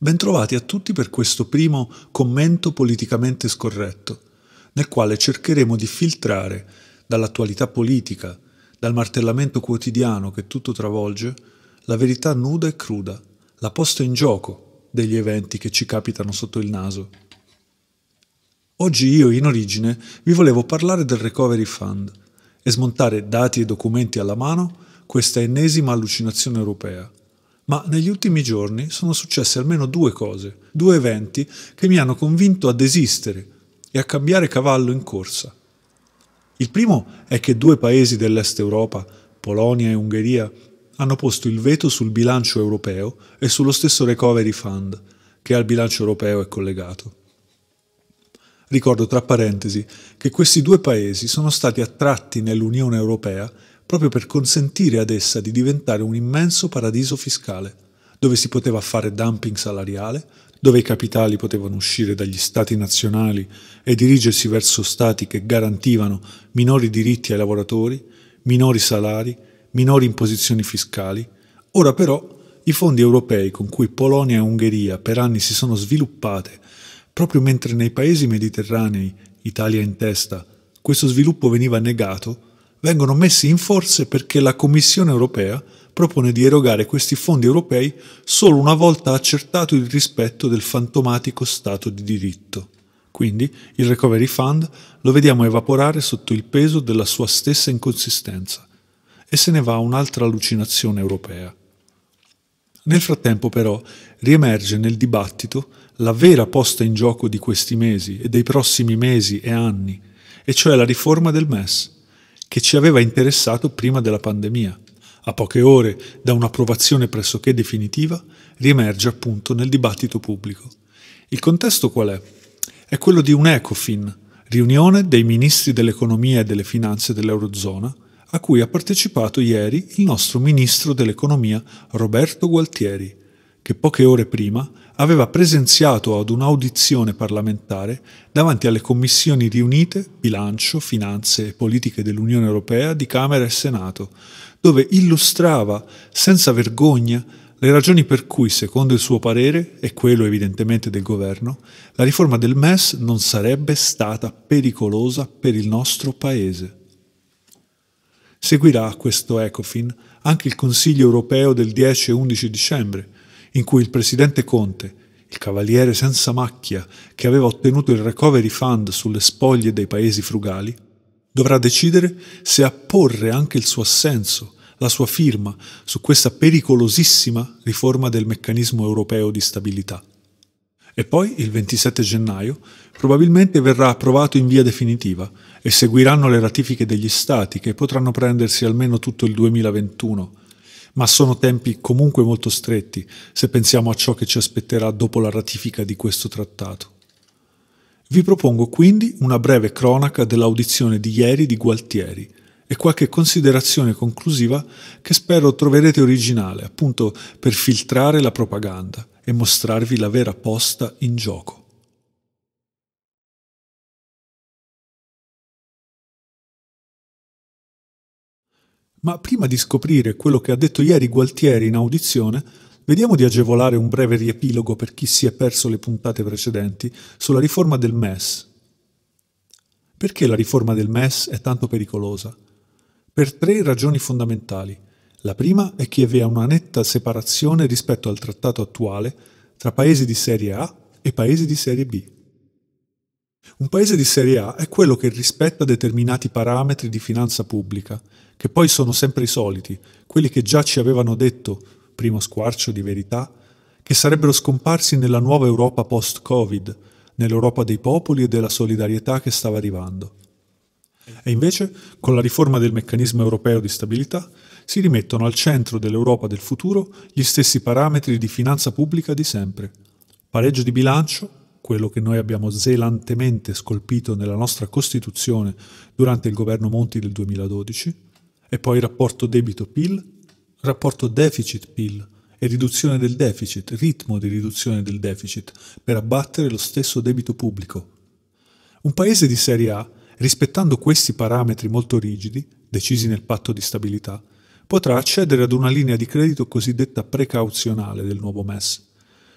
Bentrovati a tutti per questo primo commento politicamente scorretto, nel quale cercheremo di filtrare dall'attualità politica, dal martellamento quotidiano che tutto travolge, la verità nuda e cruda, la posta in gioco degli eventi che ci capitano sotto il naso. Oggi io, in origine, vi volevo parlare del Recovery Fund e smontare dati e documenti alla mano questa ennesima allucinazione europea ma negli ultimi giorni sono successe almeno due cose, due eventi che mi hanno convinto a desistere e a cambiare cavallo in corsa. Il primo è che due paesi dell'Est Europa, Polonia e Ungheria, hanno posto il veto sul bilancio europeo e sullo stesso Recovery Fund, che al bilancio europeo è collegato. Ricordo tra parentesi che questi due paesi sono stati attratti nell'Unione Europea proprio per consentire ad essa di diventare un immenso paradiso fiscale, dove si poteva fare dumping salariale, dove i capitali potevano uscire dagli stati nazionali e dirigersi verso stati che garantivano minori diritti ai lavoratori, minori salari, minori imposizioni fiscali. Ora però i fondi europei con cui Polonia e Ungheria per anni si sono sviluppate, proprio mentre nei paesi mediterranei, Italia in testa, questo sviluppo veniva negato, vengono messi in forze perché la Commissione europea propone di erogare questi fondi europei solo una volta accertato il rispetto del fantomatico Stato di diritto. Quindi il Recovery Fund lo vediamo evaporare sotto il peso della sua stessa inconsistenza e se ne va un'altra allucinazione europea. Nel frattempo però riemerge nel dibattito la vera posta in gioco di questi mesi e dei prossimi mesi e anni, e cioè la riforma del MES che ci aveva interessato prima della pandemia. A poche ore da un'approvazione pressoché definitiva, riemerge appunto nel dibattito pubblico. Il contesto qual è? È quello di un ECOFIN, riunione dei ministri dell'economia e delle finanze dell'Eurozona, a cui ha partecipato ieri il nostro ministro dell'economia Roberto Gualtieri, che poche ore prima aveva presenziato ad un'audizione parlamentare davanti alle commissioni riunite Bilancio, Finanze e Politiche dell'Unione Europea di Camera e Senato, dove illustrava senza vergogna le ragioni per cui, secondo il suo parere, e quello evidentemente del governo, la riforma del MES non sarebbe stata pericolosa per il nostro Paese. Seguirà questo ECOFIN anche il Consiglio europeo del 10 e 11 dicembre, in cui il presidente Conte, il cavaliere senza macchia che aveva ottenuto il recovery fund sulle spoglie dei paesi frugali, dovrà decidere se apporre anche il suo assenso, la sua firma su questa pericolosissima riforma del meccanismo europeo di stabilità. E poi, il 27 gennaio, probabilmente verrà approvato in via definitiva e seguiranno le ratifiche degli Stati che potranno prendersi almeno tutto il 2021 ma sono tempi comunque molto stretti se pensiamo a ciò che ci aspetterà dopo la ratifica di questo trattato. Vi propongo quindi una breve cronaca dell'audizione di ieri di Gualtieri e qualche considerazione conclusiva che spero troverete originale, appunto per filtrare la propaganda e mostrarvi la vera posta in gioco. Ma prima di scoprire quello che ha detto ieri Gualtieri in audizione, vediamo di agevolare un breve riepilogo per chi si è perso le puntate precedenti sulla riforma del MES. Perché la riforma del MES è tanto pericolosa? Per tre ragioni fondamentali. La prima è che vi è una netta separazione rispetto al trattato attuale tra paesi di serie A e paesi di serie B. Un paese di serie A è quello che rispetta determinati parametri di finanza pubblica, che poi sono sempre i soliti, quelli che già ci avevano detto, primo squarcio di verità, che sarebbero scomparsi nella nuova Europa post-Covid, nell'Europa dei popoli e della solidarietà che stava arrivando. E invece, con la riforma del meccanismo europeo di stabilità, si rimettono al centro dell'Europa del futuro gli stessi parametri di finanza pubblica di sempre. Pareggio di bilancio, quello che noi abbiamo zelantemente scolpito nella nostra Costituzione durante il governo Monti del 2012, e poi rapporto debito-PIL, rapporto deficit-PIL e riduzione del deficit, ritmo di riduzione del deficit, per abbattere lo stesso debito pubblico. Un paese di serie A, rispettando questi parametri molto rigidi, decisi nel patto di stabilità, potrà accedere ad una linea di credito cosiddetta precauzionale del nuovo MES,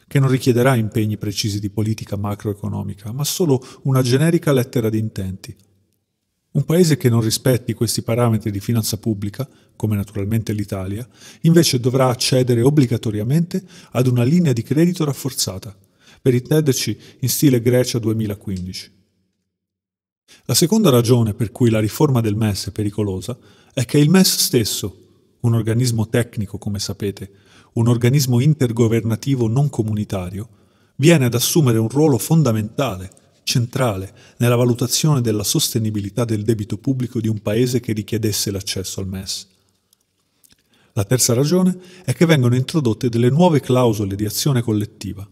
che non richiederà impegni precisi di politica macroeconomica, ma solo una generica lettera di intenti. Un paese che non rispetti questi parametri di finanza pubblica, come naturalmente l'Italia, invece dovrà accedere obbligatoriamente ad una linea di credito rafforzata, per intenderci in stile Grecia 2015. La seconda ragione per cui la riforma del MES è pericolosa è che il MES stesso, un organismo tecnico come sapete, un organismo intergovernativo non comunitario, viene ad assumere un ruolo fondamentale centrale nella valutazione della sostenibilità del debito pubblico di un paese che richiedesse l'accesso al MES. La terza ragione è che vengono introdotte delle nuove clausole di azione collettiva,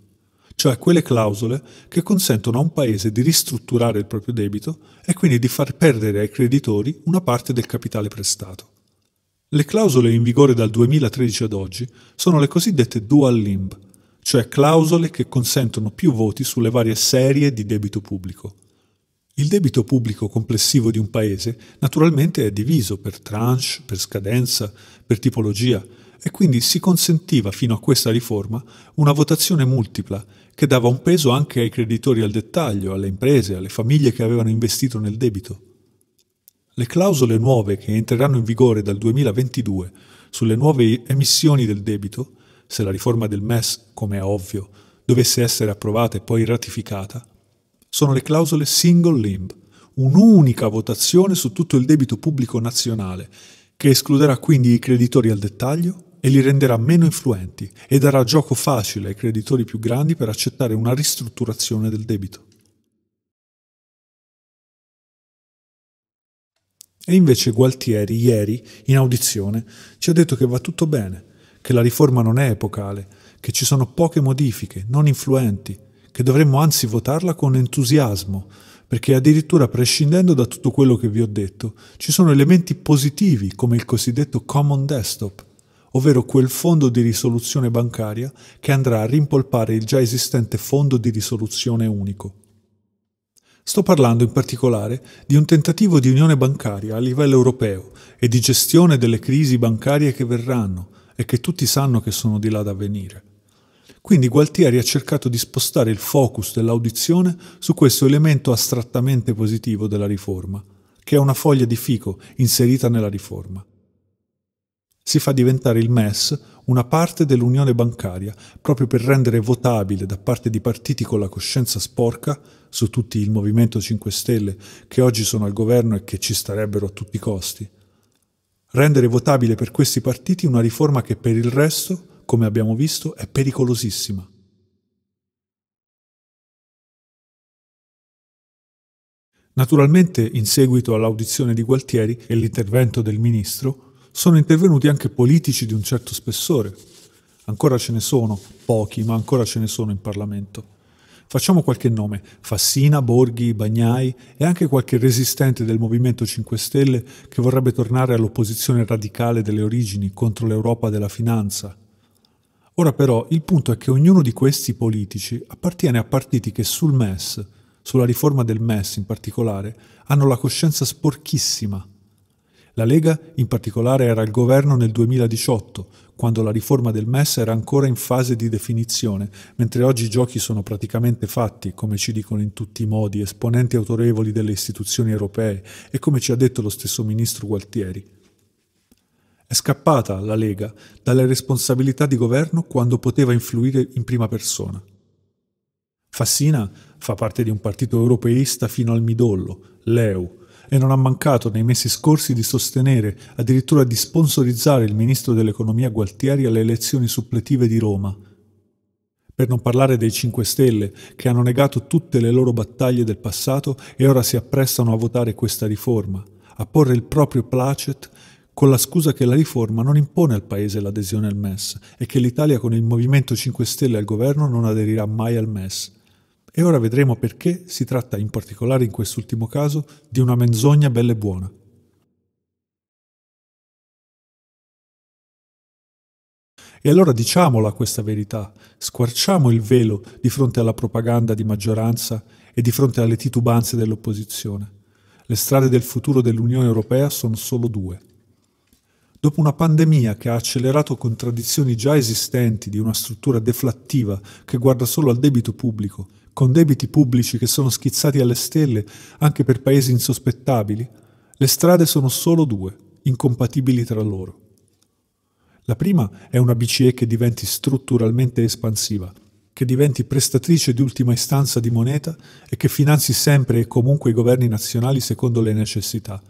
cioè quelle clausole che consentono a un paese di ristrutturare il proprio debito e quindi di far perdere ai creditori una parte del capitale prestato. Le clausole in vigore dal 2013 ad oggi sono le cosiddette dual limb, cioè clausole che consentono più voti sulle varie serie di debito pubblico. Il debito pubblico complessivo di un paese naturalmente è diviso per tranche, per scadenza, per tipologia e quindi si consentiva fino a questa riforma una votazione multipla che dava un peso anche ai creditori al dettaglio, alle imprese, alle famiglie che avevano investito nel debito. Le clausole nuove che entreranno in vigore dal 2022 sulle nuove emissioni del debito se la riforma del MES, come è ovvio, dovesse essere approvata e poi ratificata, sono le clausole single limb, un'unica votazione su tutto il debito pubblico nazionale, che escluderà quindi i creditori al dettaglio e li renderà meno influenti e darà gioco facile ai creditori più grandi per accettare una ristrutturazione del debito. E invece Gualtieri, ieri, in audizione, ci ha detto che va tutto bene, che la riforma non è epocale, che ci sono poche modifiche, non influenti, che dovremmo anzi votarla con entusiasmo, perché addirittura prescindendo da tutto quello che vi ho detto, ci sono elementi positivi come il cosiddetto common desktop, ovvero quel fondo di risoluzione bancaria che andrà a rimpolpare il già esistente fondo di risoluzione unico. Sto parlando in particolare di un tentativo di unione bancaria a livello europeo e di gestione delle crisi bancarie che verranno, e che tutti sanno che sono di là da venire. Quindi Gualtieri ha cercato di spostare il focus dell'audizione su questo elemento astrattamente positivo della riforma, che è una foglia di fico inserita nella riforma. Si fa diventare il MES una parte dell'unione bancaria, proprio per rendere votabile da parte di partiti con la coscienza sporca, su tutti il Movimento 5 Stelle, che oggi sono al governo e che ci starebbero a tutti i costi, rendere votabile per questi partiti una riforma che per il resto, come abbiamo visto, è pericolosissima. Naturalmente, in seguito all'audizione di Gualtieri e l'intervento del ministro, sono intervenuti anche politici di un certo spessore. Ancora ce ne sono, pochi, ma ancora ce ne sono in Parlamento. Facciamo qualche nome, Fassina, Borghi, Bagnai e anche qualche resistente del Movimento 5 Stelle che vorrebbe tornare all'opposizione radicale delle origini contro l'Europa della finanza. Ora però il punto è che ognuno di questi politici appartiene a partiti che sul MES, sulla riforma del MES in particolare, hanno la coscienza sporchissima. La Lega in particolare era al governo nel 2018, quando la riforma del MES era ancora in fase di definizione, mentre oggi i giochi sono praticamente fatti, come ci dicono in tutti i modi esponenti autorevoli delle istituzioni europee e come ci ha detto lo stesso ministro Gualtieri. È scappata la Lega dalle responsabilità di governo quando poteva influire in prima persona. Fassina fa parte di un partito europeista fino al midollo, l'EU, e non ha mancato nei mesi scorsi di sostenere, addirittura di sponsorizzare il ministro dell'economia Gualtieri alle elezioni suppletive di Roma. Per non parlare dei 5 Stelle, che hanno negato tutte le loro battaglie del passato e ora si apprestano a votare questa riforma, a porre il proprio placet con la scusa che la riforma non impone al Paese l'adesione al MES e che l'Italia con il Movimento 5 Stelle al governo non aderirà mai al MES. E ora vedremo perché si tratta, in particolare in quest'ultimo caso, di una menzogna bella e buona. E allora diciamola questa verità, squarciamo il velo di fronte alla propaganda di maggioranza e di fronte alle titubanze dell'opposizione. Le strade del futuro dell'Unione Europea sono solo due. Dopo una pandemia che ha accelerato contraddizioni già esistenti di una struttura deflattiva che guarda solo al debito pubblico, con debiti pubblici che sono schizzati alle stelle anche per paesi insospettabili, le strade sono solo due, incompatibili tra loro. La prima è una BCE che diventi strutturalmente espansiva, che diventi prestatrice di ultima istanza di moneta e che finanzi sempre e comunque i governi nazionali secondo le necessità,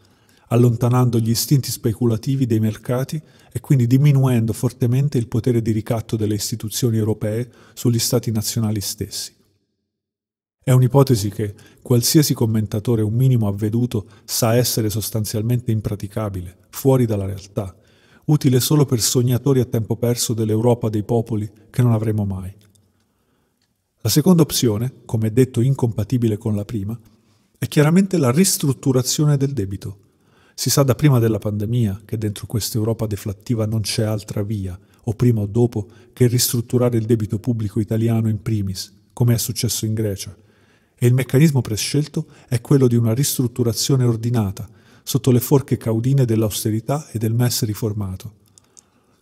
allontanando gli istinti speculativi dei mercati e quindi diminuendo fortemente il potere di ricatto delle istituzioni europee sugli stati nazionali stessi. È un'ipotesi che qualsiasi commentatore un minimo avveduto sa essere sostanzialmente impraticabile, fuori dalla realtà, utile solo per sognatori a tempo perso dell'Europa dei popoli che non avremo mai. La seconda opzione, come detto incompatibile con la prima, è chiaramente la ristrutturazione del debito si sa da prima della pandemia che dentro questa Europa deflattiva non c'è altra via, o prima o dopo, che ristrutturare il debito pubblico italiano in primis, come è successo in Grecia. E il meccanismo prescelto è quello di una ristrutturazione ordinata, sotto le forche caudine dell'austerità e del MES riformato.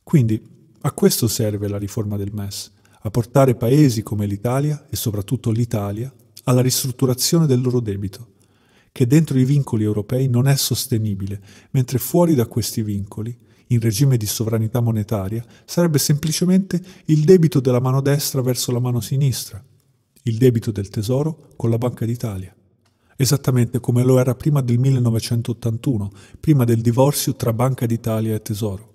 Quindi a questo serve la riforma del MES, a portare paesi come l'Italia e soprattutto l'Italia alla ristrutturazione del loro debito che dentro i vincoli europei non è sostenibile, mentre fuori da questi vincoli, in regime di sovranità monetaria, sarebbe semplicemente il debito della mano destra verso la mano sinistra, il debito del tesoro con la Banca d'Italia. Esattamente come lo era prima del 1981, prima del divorzio tra Banca d'Italia e Tesoro.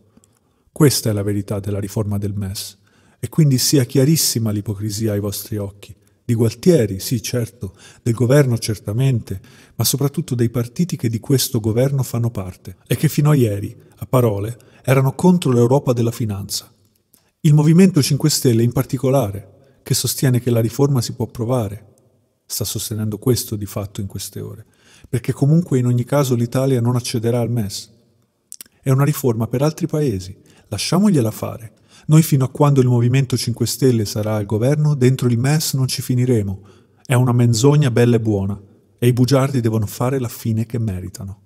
Questa è la verità della riforma del MES, e quindi sia chiarissima l'ipocrisia ai vostri occhi di Gualtieri, sì certo, del governo certamente, ma soprattutto dei partiti che di questo governo fanno parte e che fino a ieri, a parole, erano contro l'Europa della finanza. Il Movimento 5 Stelle in particolare, che sostiene che la riforma si può approvare. Sta sostenendo questo di fatto in queste ore, perché comunque in ogni caso l'Italia non accederà al MES. È una riforma per altri paesi, lasciamogliela fare. Noi fino a quando il Movimento 5 Stelle sarà al governo, dentro il MES non ci finiremo. È una menzogna bella e buona, e i bugiardi devono fare la fine che meritano.